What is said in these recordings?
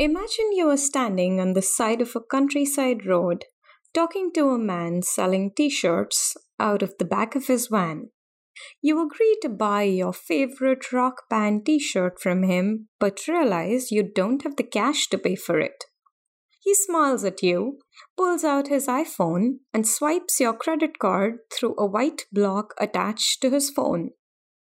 Imagine you are standing on the side of a countryside road talking to a man selling t shirts out of the back of his van. You agree to buy your favorite rock band t shirt from him, but realize you don't have the cash to pay for it. He smiles at you, pulls out his iPhone, and swipes your credit card through a white block attached to his phone.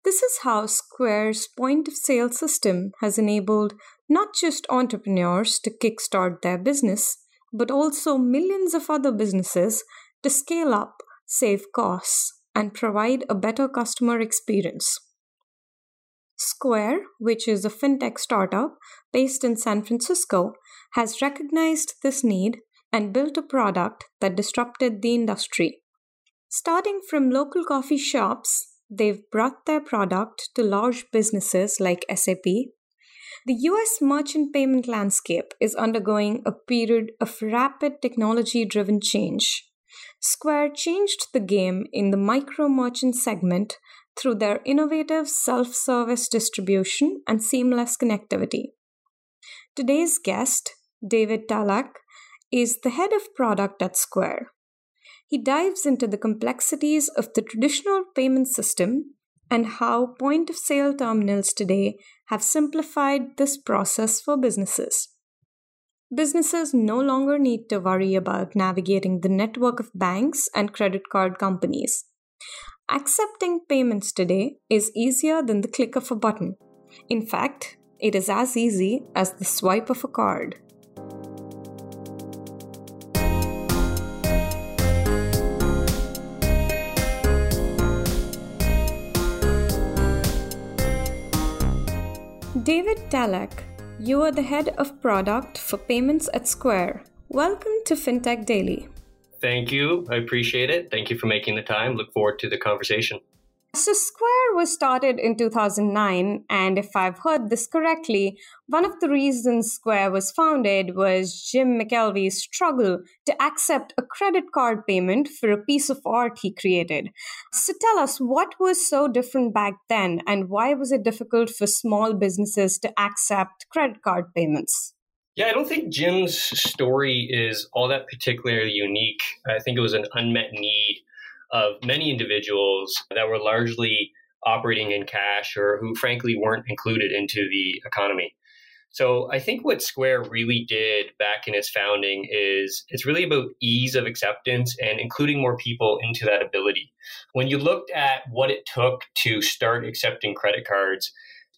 This is how Square's point of sale system has enabled not just entrepreneurs to kickstart their business, but also millions of other businesses to scale up, save costs, and provide a better customer experience. Square, which is a fintech startup based in San Francisco, has recognized this need and built a product that disrupted the industry. Starting from local coffee shops They've brought their product to large businesses like SAP. The US merchant payment landscape is undergoing a period of rapid technology driven change. Square changed the game in the micro merchant segment through their innovative self service distribution and seamless connectivity. Today's guest, David Talach, is the head of product at Square. He dives into the complexities of the traditional payment system and how point of sale terminals today have simplified this process for businesses. Businesses no longer need to worry about navigating the network of banks and credit card companies. Accepting payments today is easier than the click of a button. In fact, it is as easy as the swipe of a card. Talach, you are the head of product for payments at Square. Welcome to FinTech Daily. Thank you. I appreciate it. Thank you for making the time. Look forward to the conversation. So, Square was started in 2009, and if I've heard this correctly, one of the reasons Square was founded was Jim McKelvey's struggle to accept a credit card payment for a piece of art he created. So, tell us what was so different back then, and why was it difficult for small businesses to accept credit card payments? Yeah, I don't think Jim's story is all that particularly unique. I think it was an unmet need of many individuals that were largely operating in cash or who frankly weren't included into the economy. So I think what Square really did back in its founding is it's really about ease of acceptance and including more people into that ability. When you looked at what it took to start accepting credit cards,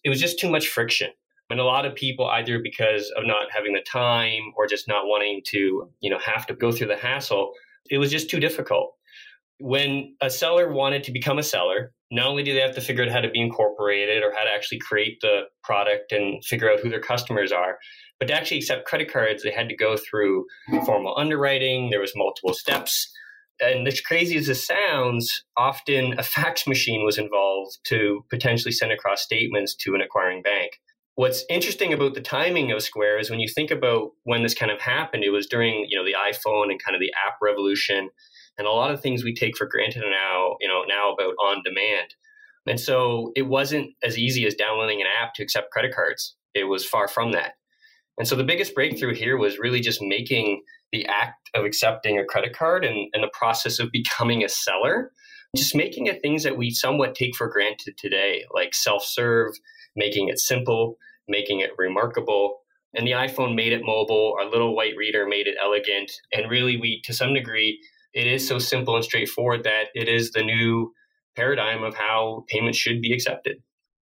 it was just too much friction. And a lot of people either because of not having the time or just not wanting to, you know, have to go through the hassle, it was just too difficult when a seller wanted to become a seller, not only do they have to figure out how to be incorporated or how to actually create the product and figure out who their customers are, but to actually accept credit cards, they had to go through formal underwriting. There was multiple steps. And as crazy as this sounds, often a fax machine was involved to potentially send across statements to an acquiring bank. What's interesting about the timing of Square is when you think about when this kind of happened, it was during you know the iPhone and kind of the app revolution and a lot of things we take for granted now, you know, now about on demand. And so it wasn't as easy as downloading an app to accept credit cards. It was far from that. And so the biggest breakthrough here was really just making the act of accepting a credit card and, and the process of becoming a seller, just making it things that we somewhat take for granted today, like self serve, making it simple, making it remarkable. And the iPhone made it mobile, our little white reader made it elegant. And really, we, to some degree, it is so simple and straightforward that it is the new paradigm of how payments should be accepted.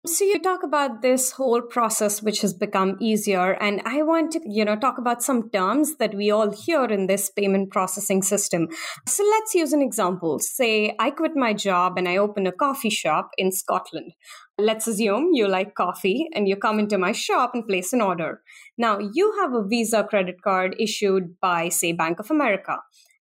So you talk about this whole process which has become easier and I want to you know talk about some terms that we all hear in this payment processing system. So let's use an example. Say I quit my job and I open a coffee shop in Scotland. Let's assume you like coffee and you come into my shop and place an order. Now you have a Visa credit card issued by say Bank of America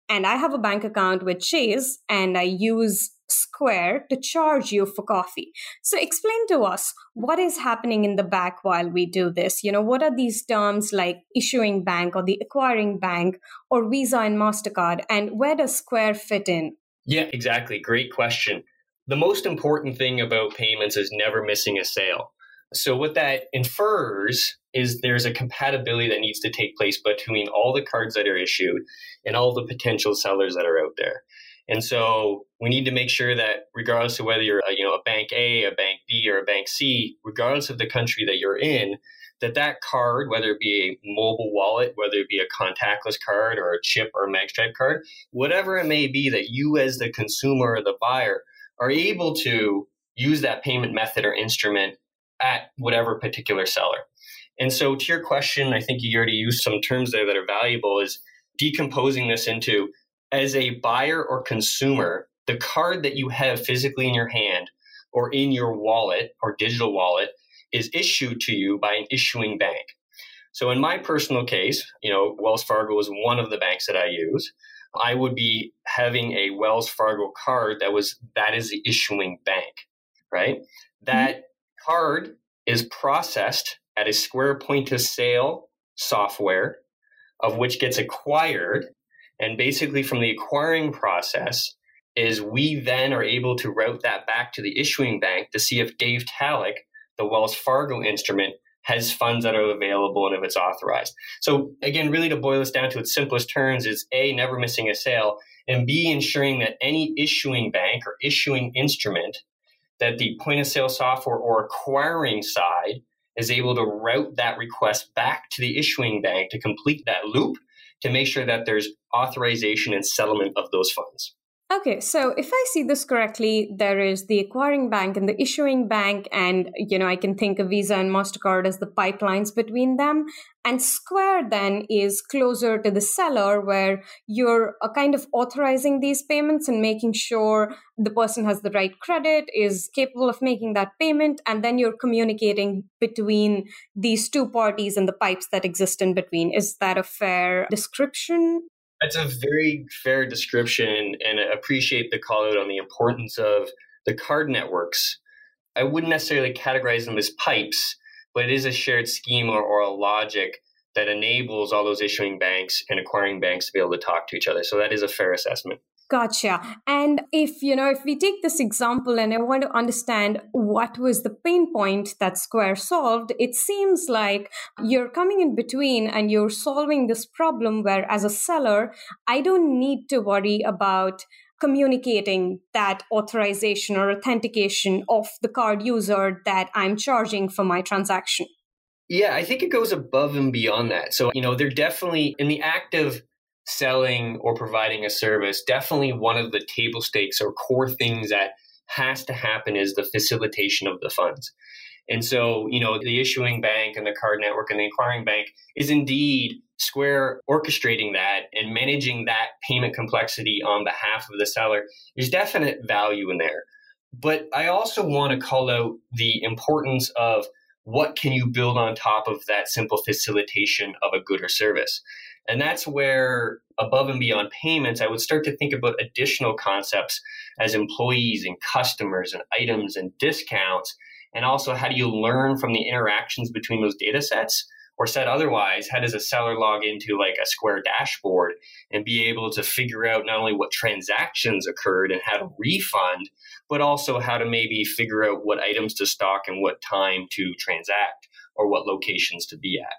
and I have a bank account with Chase and I use Square to charge you for coffee. So explain to us what is happening in the back while we do this. You know, what are these terms like issuing bank or the acquiring bank or Visa and MasterCard and where does Square fit in? Yeah, exactly. Great question. The most important thing about payments is never missing a sale. So, what that infers is there's a compatibility that needs to take place between all the cards that are issued and all the potential sellers that are out there. And so we need to make sure that regardless of whether you're a, you know a bank A, a bank B, or a bank C, regardless of the country that you're in, that that card, whether it be a mobile wallet, whether it be a contactless card or a chip or a magstripe card, whatever it may be that you as the consumer or the buyer are able to use that payment method or instrument at whatever particular seller. And so to your question, I think you already used some terms there that are valuable is decomposing this into as a buyer or consumer, the card that you have physically in your hand or in your wallet or digital wallet is issued to you by an issuing bank. So in my personal case, you know, Wells Fargo is one of the banks that I use. I would be having a Wells Fargo card that was that is the issuing bank, right? That mm-hmm. card is processed at a Square point of sale software of which gets acquired and basically from the acquiring process is we then are able to route that back to the issuing bank to see if Dave Talach, the Wells Fargo instrument has funds that are available and if it's authorized. So again, really to boil this down to its simplest terms is A, never missing a sale, and B, ensuring that any issuing bank or issuing instrument that the point of sale software or acquiring side is able to route that request back to the issuing bank to complete that loop to make sure that there's authorization and settlement of those funds. Okay, so if I see this correctly, there is the acquiring bank and the issuing bank, and you know I can think of Visa and Mastercard as the pipelines between them. And Square then is closer to the seller, where you're uh, kind of authorizing these payments and making sure the person has the right credit, is capable of making that payment, and then you're communicating between these two parties and the pipes that exist in between. Is that a fair description? That's a very fair description, and I appreciate the call out on the importance of the card networks. I wouldn't necessarily categorize them as pipes, but it is a shared schema or a logic that enables all those issuing banks and acquiring banks to be able to talk to each other. So that is a fair assessment. Gotcha. And if, you know, if we take this example and I want to understand what was the pain point that Square solved, it seems like you're coming in between and you're solving this problem where, as a seller, I don't need to worry about communicating that authorization or authentication of the card user that I'm charging for my transaction. Yeah, I think it goes above and beyond that. So, you know, they're definitely in the act of selling or providing a service, definitely one of the table stakes or core things that has to happen is the facilitation of the funds. And so, you know, the issuing bank and the card network and the acquiring bank is indeed Square orchestrating that and managing that payment complexity on behalf of the seller. There's definite value in there. But I also want to call out the importance of what can you build on top of that simple facilitation of a good or service. And that's where, above and beyond payments, I would start to think about additional concepts as employees and customers and items and discounts. And also, how do you learn from the interactions between those data sets? Or said otherwise, how does a seller log into like a Square dashboard and be able to figure out not only what transactions occurred and how to refund, but also how to maybe figure out what items to stock and what time to transact or what locations to be at?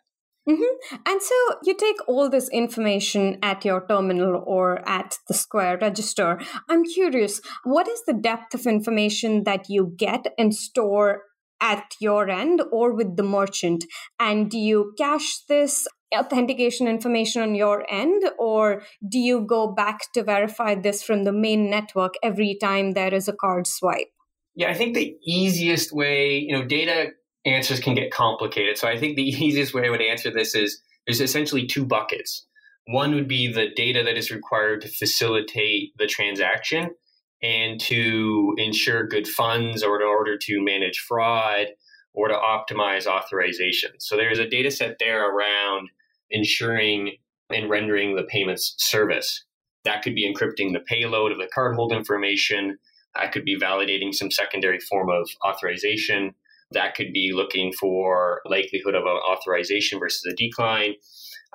Mm-hmm. And so you take all this information at your terminal or at the Square register. I'm curious, what is the depth of information that you get and store at your end or with the merchant? And do you cache this authentication information on your end, or do you go back to verify this from the main network every time there is a card swipe? Yeah, I think the easiest way, you know, data answers can get complicated. So I think the easiest way I would answer this is there's essentially two buckets. One would be the data that is required to facilitate the transaction and to ensure good funds or in order to manage fraud or to optimize authorization. So there's a data set there around ensuring and rendering the payments service. That could be encrypting the payload of the cardholder information. That could be validating some secondary form of authorization. That could be looking for likelihood of an authorization versus a decline.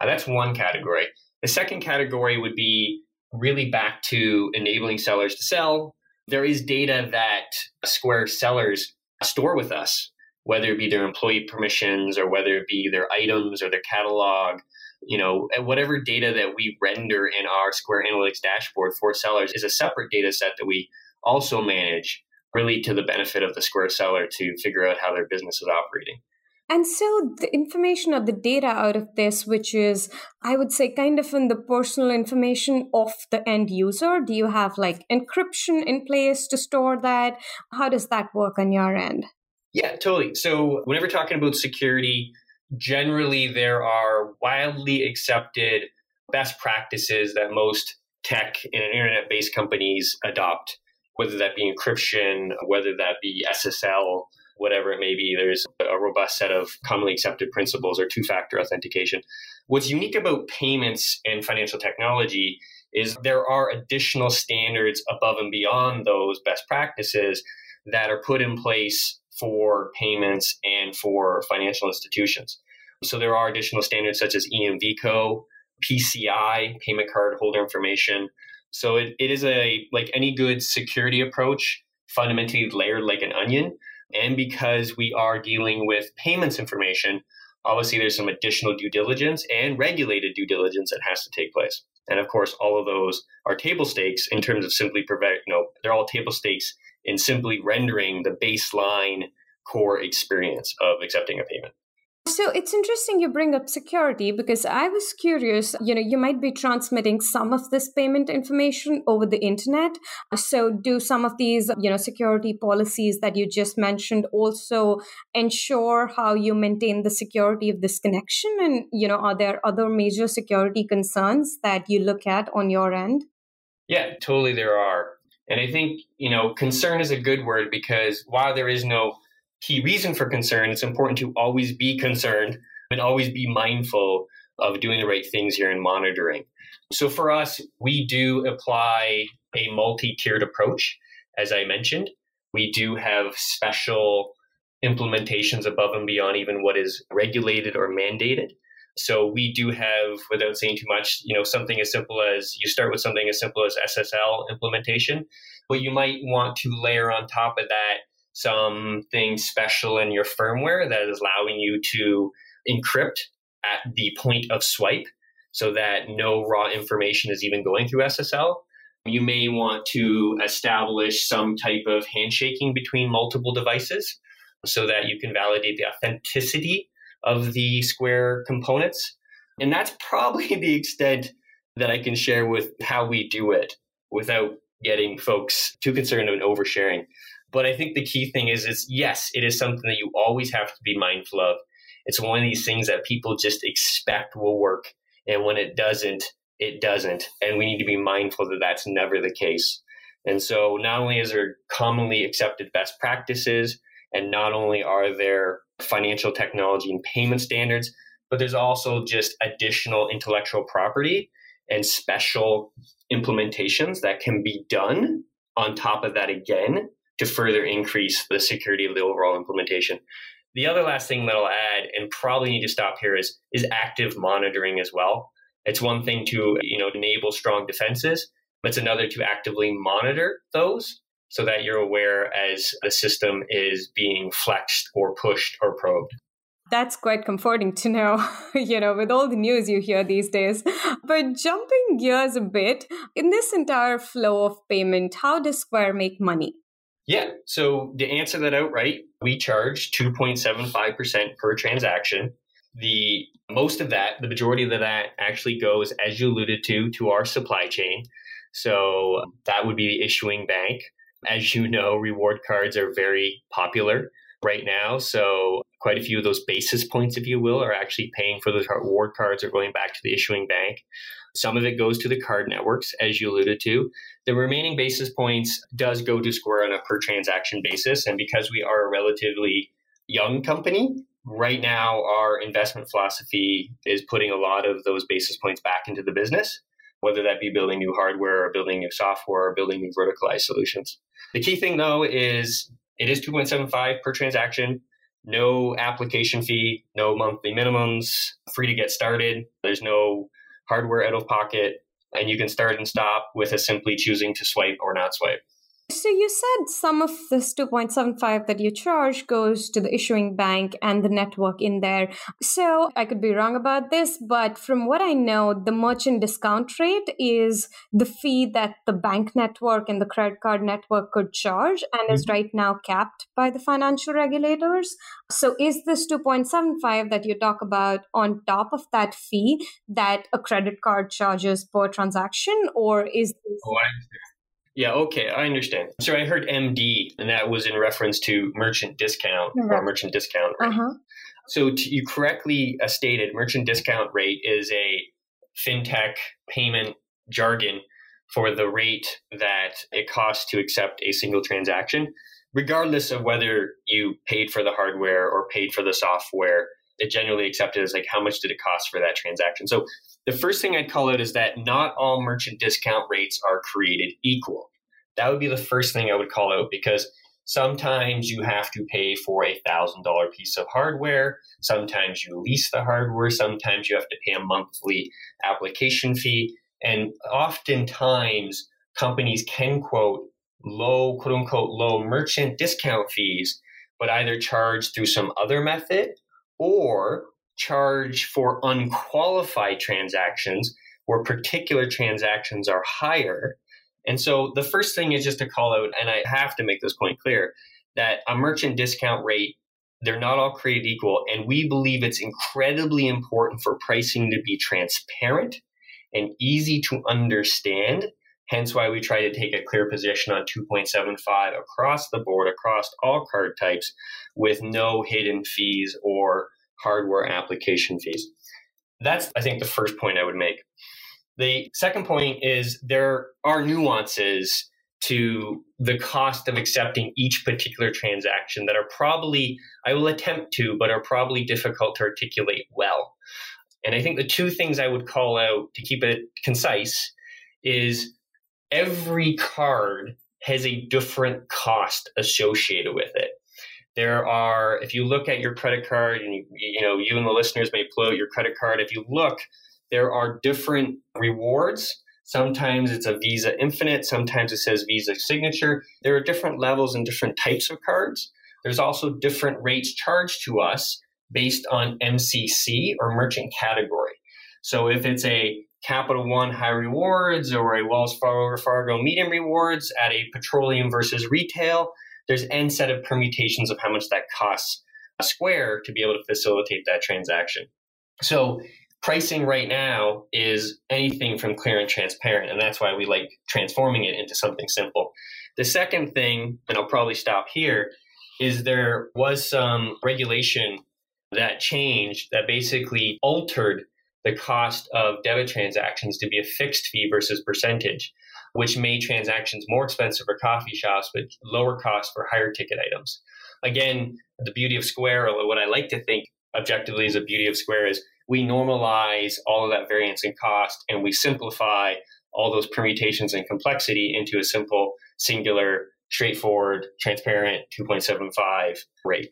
Uh, that's one category. The second category would be really back to enabling sellers to sell. There is data that Square sellers store with us whether it be their employee permissions or whether it be their items or their catalog. You know, whatever data that we render in our Square Analytics dashboard for sellers is a separate data set that we also manage really to the benefit of the Square seller to figure out how their business is operating. And so the information or the data out of this, which is, I would say, kind of in the personal information of the end user, do you have like encryption in place to store that? How does that work on your end? Yeah, totally. So, whenever talking about security, generally there are widely accepted best practices that most tech and internet based companies adopt, whether that be encryption, whether that be SSL whatever it may be, there's a robust set of commonly accepted principles or two factor authentication. What's unique about payments and financial technology is there are additional standards above and beyond those best practices that are put in place for payments and for financial institutions. So there are additional standards such as EMVCo, PCI, payment card holder information. So it, it is a like any good security approach, fundamentally layered like an onion. And because we are dealing with payments information, obviously there's some additional due diligence and regulated due diligence that has to take place. And of course, all of those are table stakes in terms of simply provide, you know, they're all table stakes in simply rendering the baseline core experience of accepting a payment. So it's interesting you bring up security because I was curious, you know, you might be transmitting some of this payment information over the internet. So do some of these, you know, security policies that you just mentioned also ensure how you maintain the security of this connection and, you know, are there other major security concerns that you look at on your end? Yeah, totally there are. And I think, you know, concern is a good word because while there is no key reason for concern, it's important to always be concerned and always be mindful of doing the right things here and monitoring. So for us, we do apply a multi tiered approach, as I mentioned. We do have special implementations above and beyond even what is regulated or mandated. So we do have, without saying too much, you know, something as simple as you start with something as simple as SSL implementation, but you might want to layer on top of that something special in your firmware that is allowing you to encrypt at the point of swipe so that no raw information is even going through SSL. You may want to establish some type of handshaking between multiple devices so that you can validate the authenticity of the Square components. And that's probably the extent that I can share with how we do it without getting folks too concerned and oversharing. But I think the key thing is, is yes, it is something that you always have to be mindful of. It's one of these things that people just expect will work. And when it doesn't, it doesn't. And we need to be mindful that that's never the case. And so not only is there commonly accepted best practices, and not only are there financial technology and payment standards, but there's also just additional intellectual property and special implementations that can be done on top of that again to further increase the security of the overall implementation. The other last thing that I'll add, and probably need to stop here, is is active monitoring as well. It's one thing to you know enable strong defenses, but it's another to actively monitor those so that you're aware as the system is being flexed or pushed or probed. That's quite comforting to know, you know, with all the news you hear these days. But jumping gears a bit, in this entire flow of payment, how does Square make money? Yeah. So to answer that outright, we charge 2.75% per transaction. The most of that, the majority of that actually goes, as you alluded to, to our supply chain. So that would be the issuing bank. As you know, reward cards are very popular right now. So quite a few of those basis points, if you will, are actually paying for those reward cards or going back to the issuing bank. Some of it goes to the card networks, as you alluded to. The remaining basis points does go to Square on a per transaction basis. And because we are a relatively young company, right now our investment philosophy is putting a lot of those basis points back into the business, whether that be building new hardware or building new software or building new verticalized solutions. The key thing though is it is 2.75 per transaction no application fee, no monthly minimums, free to get started. There's no hardware out of pocket, and you can start and stop with a simply choosing to swipe or not swipe. So you said some of this 2.75 that you charge goes to the issuing bank and the network in there. So I could be wrong about this, but from what I know, the merchant discount rate is the fee that the bank network and the credit card network could charge and mm-hmm. is right now capped by the financial regulators. So is this 2.75 that you talk about on top of that fee that a credit card charges per transaction or is this oh, yeah, okay, I understand. So I heard MD, and that was in reference to merchant discount or merchant discount rate. Uh-huh. So to, you correctly uh, stated, merchant discount rate is a fintech payment jargon for the rate that it costs to accept a single transaction, regardless of whether you paid for the hardware or paid for the software. It generally accepted as like how much did it cost for that transaction. So the first thing I'd call out is that not all merchant discount rates are created equal. That would be the first thing I would call out because sometimes you have to pay for a thousand dollar piece of hardware. Sometimes you lease the hardware. Sometimes you have to pay a monthly application fee. And oftentimes companies can quote low, quote unquote, low merchant discount fees, but either charge through some other method or charge for unqualified transactions where particular transactions are higher. And so the first thing is just to call out, and I have to make this point clear, that a merchant discount rate, they're not all created equal. And we believe it's incredibly important for pricing to be transparent and easy to understand. Hence why we try to take a clear position on 2.75 across the board, across all card types, with no hidden fees or hardware application fees. That's, I think, the first point I would make. The second point is there are nuances to the cost of accepting each particular transaction that are probably, I will attempt to, but are probably difficult to articulate well. And I think the two things I would call out to keep it concise is every card has a different cost associated with it. There are, if you look at your credit card, and you, you know, you and the listeners may pull out your credit card. If you look, there are different rewards. Sometimes it's a Visa Infinite, sometimes it says Visa Signature. There are different levels and different types of cards. There's also different rates charged to us based on MCC or merchant category. So if it's a Capital One high rewards or a Wells Fargo, or Fargo medium rewards at a petroleum versus retail, there's n set of permutations of how much that costs a Square to be able to facilitate that transaction. So pricing right now is anything from clear and transparent, and that's why we like transforming it into something simple. The second thing, and I'll probably stop here, is there was some regulation that changed that basically altered the cost of debit transactions to be a fixed fee versus percentage which made transactions more expensive for coffee shops, but lower cost for higher ticket items. Again, the beauty of Square, or what I like to think objectively is the beauty of Square, is we normalize all of that variance in cost and we simplify all those permutations and complexity into a simple, singular, straightforward, transparent 2.75 rate.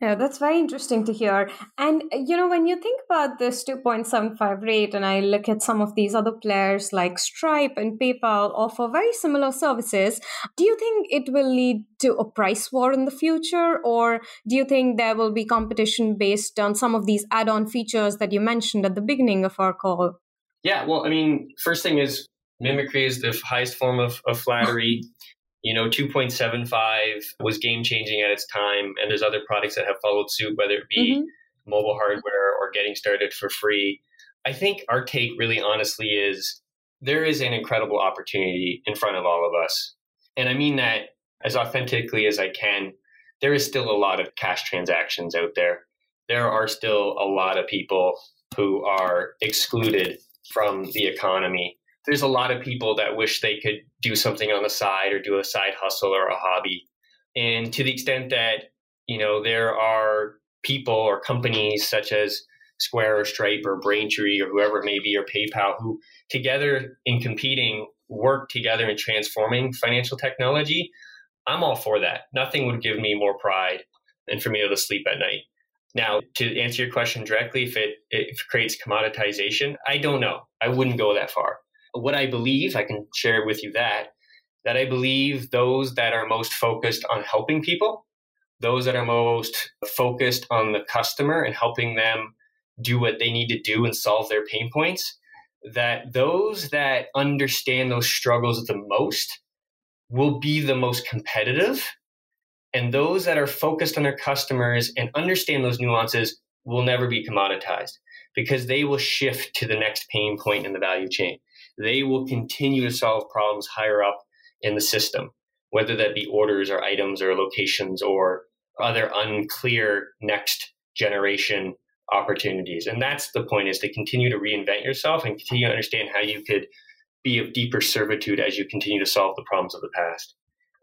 Yeah, that's very interesting to hear. And, uh, you know, when you think about this 2.75 rate, and I look at some of these other players like Stripe and PayPal offer very similar services, do you think it will lead to a price war in the future? Or do you think there will be competition based on some of these add on features that you mentioned at the beginning of our call? Yeah, well, I mean, first thing is mimicry is the highest form of, of flattery. You know, 2.75 was game changing at its time, and there's other products that have followed suit, whether it be mm-hmm. mobile hardware or getting started for free. I think our take really honestly is there is an incredible opportunity in front of all of us. And I mean that as authentically as I can. There is still a lot of cash transactions out there. There are still a lot of people who are excluded from the economy there's a lot of people that wish they could do something on the side or do a side hustle or a hobby. And to the extent that, you know, there are people or companies such as Square or Stripe or Braintree or whoever it may be or PayPal who together in competing work together in transforming financial technology, I'm all for that. Nothing would give me more pride than for me to sleep at night. Now, to answer your question directly, if it, if it creates commoditization, I don't know. I wouldn't go that far what I believe, I can share with you that, that I believe those that are most focused on helping people, those that are most focused on the customer and helping them do what they need to do and solve their pain points, that those that understand those struggles the most will be the most competitive. And those that are focused on their customers and understand those nuances will never be commoditized because they will shift to the next pain point in the value chain. They will continue to solve problems higher up in the system, whether that be orders or items or locations or other unclear next generation opportunities. And that's the point is to continue to reinvent yourself and continue to understand how you could be of deeper servitude as you continue to solve the problems of the past.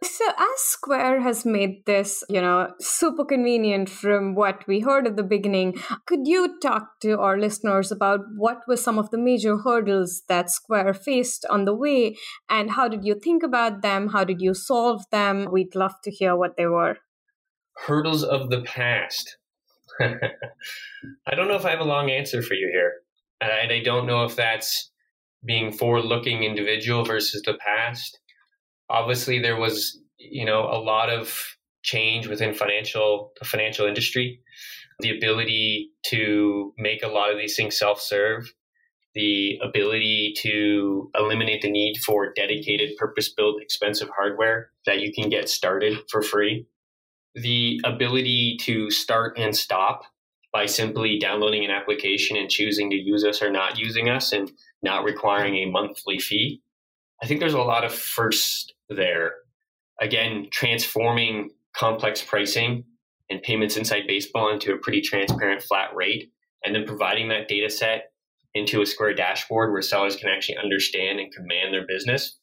So, as Square has made this, you know, super convenient from what we heard at the beginning, could you talk to our listeners about what were some of the major hurdles that Square faced on the way and how did you think about them? How did you solve them? We'd love to hear what they were. Hurdles of the past. I don't know if I have a long answer for you here. And I don't know if that's being forward looking individual versus the past. Obviously, there was, you know, a lot of change within financial the financial industry, the ability to make a lot of these things self serve, the ability to eliminate the need for dedicated purpose built expensive hardware that you can get started for free. The ability to start and stop by simply downloading an application and choosing to use us or not using us and not requiring a monthly fee. I think there's a lot of first there. Again, transforming complex pricing and payments inside baseball into a pretty transparent flat rate, and then providing that data set into a Square dashboard where sellers can actually understand and command their business.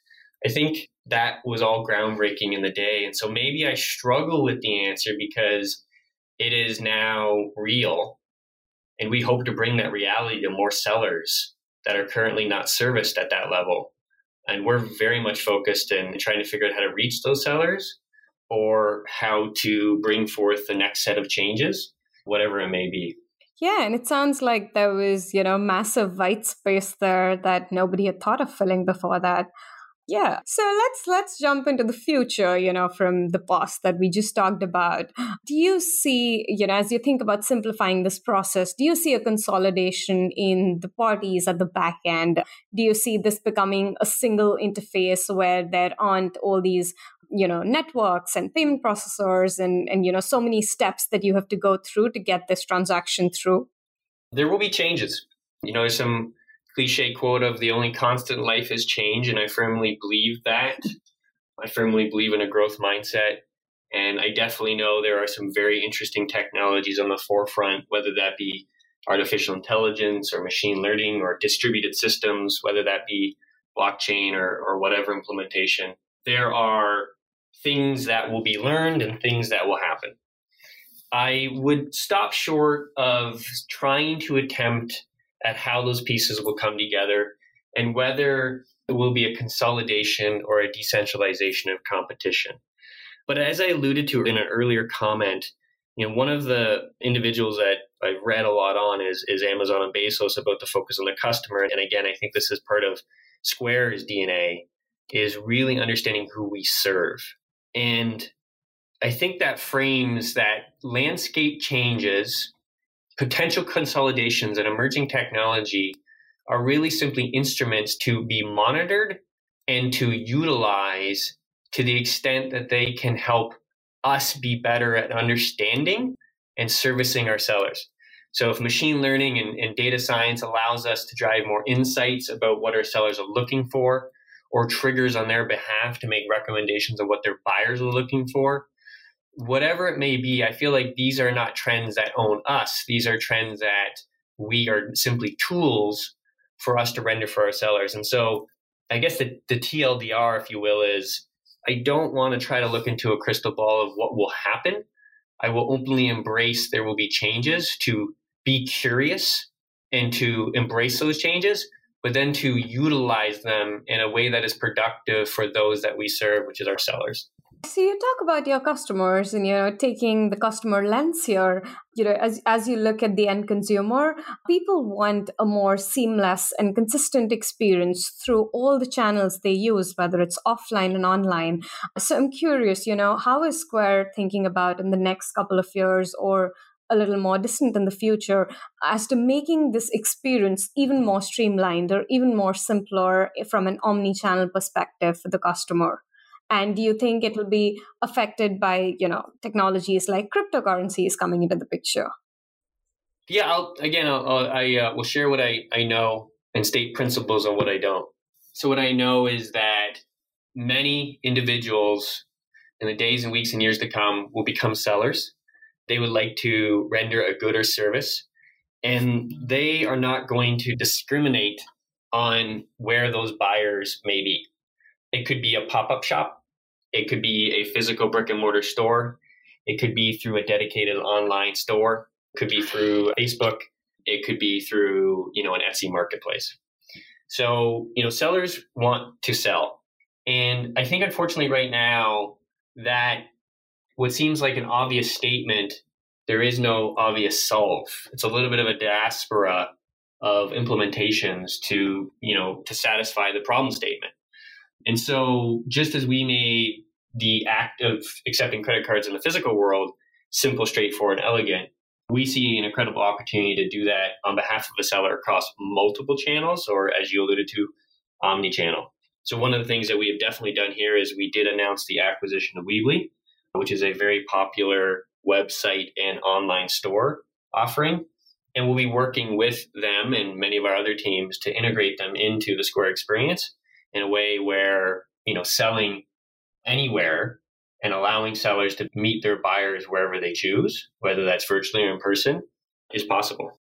I think that was all groundbreaking in the day. And so maybe I struggle with the answer because it is now real. And we hope to bring that reality to more sellers that are currently not serviced at that level. And we're very much focused in trying to figure out how to reach those sellers or how to bring forth the next set of changes, whatever it may be. Yeah, and it sounds like there was, you know, massive white space there that nobody had thought of filling before that. Yeah. So let's let's jump into the future, you know, from the past that we just talked about. Do you see, you know, as you think about simplifying this process, do you see a consolidation in the parties at the back end? Do you see this becoming a single interface where there aren't all these you know networks and payment processors and and you know so many steps that you have to go through to get this transaction through there will be changes you know some cliche quote of the only constant life is change, and I firmly believe that. I firmly believe in a growth mindset. And I definitely know there are some very interesting technologies on the forefront, whether that be artificial intelligence or machine learning or distributed systems, whether that be blockchain or, or whatever implementation. There are things that will be learned and things that will happen. I would stop short of trying to attempt at how those pieces will come together and whether it will be a consolidation or a decentralization of competition. But as I alluded to in an earlier comment, you know, one of the individuals that I've read a lot on is, is Amazon and Bezos about the focus on the customer. And again, I think this is part of Square's DNA is really understanding who we serve. And I think that frames that landscape changes potential consolidations and emerging technology are really simply instruments to be monitored and to utilize to the extent that they can help us be better at understanding and servicing our sellers. So, if machine learning and, and, data science allows us to drive more insights about what our sellers are looking for, or triggers on their behalf to make recommendations of what their buyers are looking for, whatever it may be, I feel like these are not trends that own us. These are trends that we are simply tools for us to render for our sellers. And so I guess the, the TLDR, if you will, is I don't want to try to look into a crystal ball of what will happen. I will openly embrace there will be changes to be curious and to embrace those changes, but then to utilize them in a way that is productive for those that we serve, which is our sellers. So you talk about your customers and you know taking the customer lens here. You know, as as you look at the end consumer, people want a more seamless and consistent experience through all the channels they use, whether it's offline and online. So I'm curious, you know, how is Square thinking about in the next couple of years or a little more distant in the future as to making this experience even more streamlined or even more simpler from an omni-channel perspective for the customer and do you think it will be affected by you know technologies like cryptocurrencies coming into the picture? Yeah I'll, again I'll, i uh, will share what I, I know and state principles on what i don't. So what i know is that many individuals in the days and weeks and years to come will become sellers. They would like to render a good or service and they are not going to discriminate on where those buyers may be. It could be a pop-up shop it could be a physical brick and mortar store. It could be through a dedicated online store. It could be through Facebook. It could be through, you know, an Etsy marketplace. So, you know, sellers want to sell. And I think unfortunately right now that what seems like an obvious statement, there is no obvious solve. It's a little bit of a diaspora of implementations to, you know, to satisfy the problem statement. And so, just as we made the act of accepting credit cards in the physical world simple, straightforward, elegant, we see an incredible opportunity to do that on behalf of a seller across multiple channels, or as you alluded to, omni channel. So, one of the things that we have definitely done here is we did announce the acquisition of Weebly, which is a very popular website and online store offering. And we'll be working with them and many of our other teams to integrate them into the Square experience in a way where, you know, selling anywhere and allowing sellers to meet their buyers wherever they choose, whether that's virtually or in person, is possible.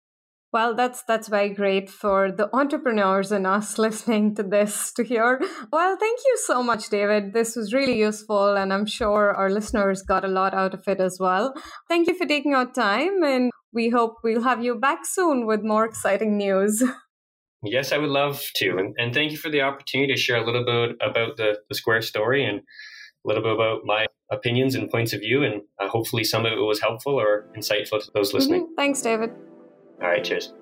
Well, that's that's very great for the entrepreneurs and us listening to this to hear. Well, thank you so much, David. This was really useful, and I'm sure our listeners got a lot out of it as well. Thank you for taking our time, and we hope we'll have you back soon with more exciting news. Yes, I would love to. And, and thank you for the opportunity to share a little bit about the, the Square story and a little bit about my opinions and points of view. And uh, hopefully some of it was helpful or insightful to those mm-hmm. listening. Mm-hmm. Thanks, David. All right, cheers.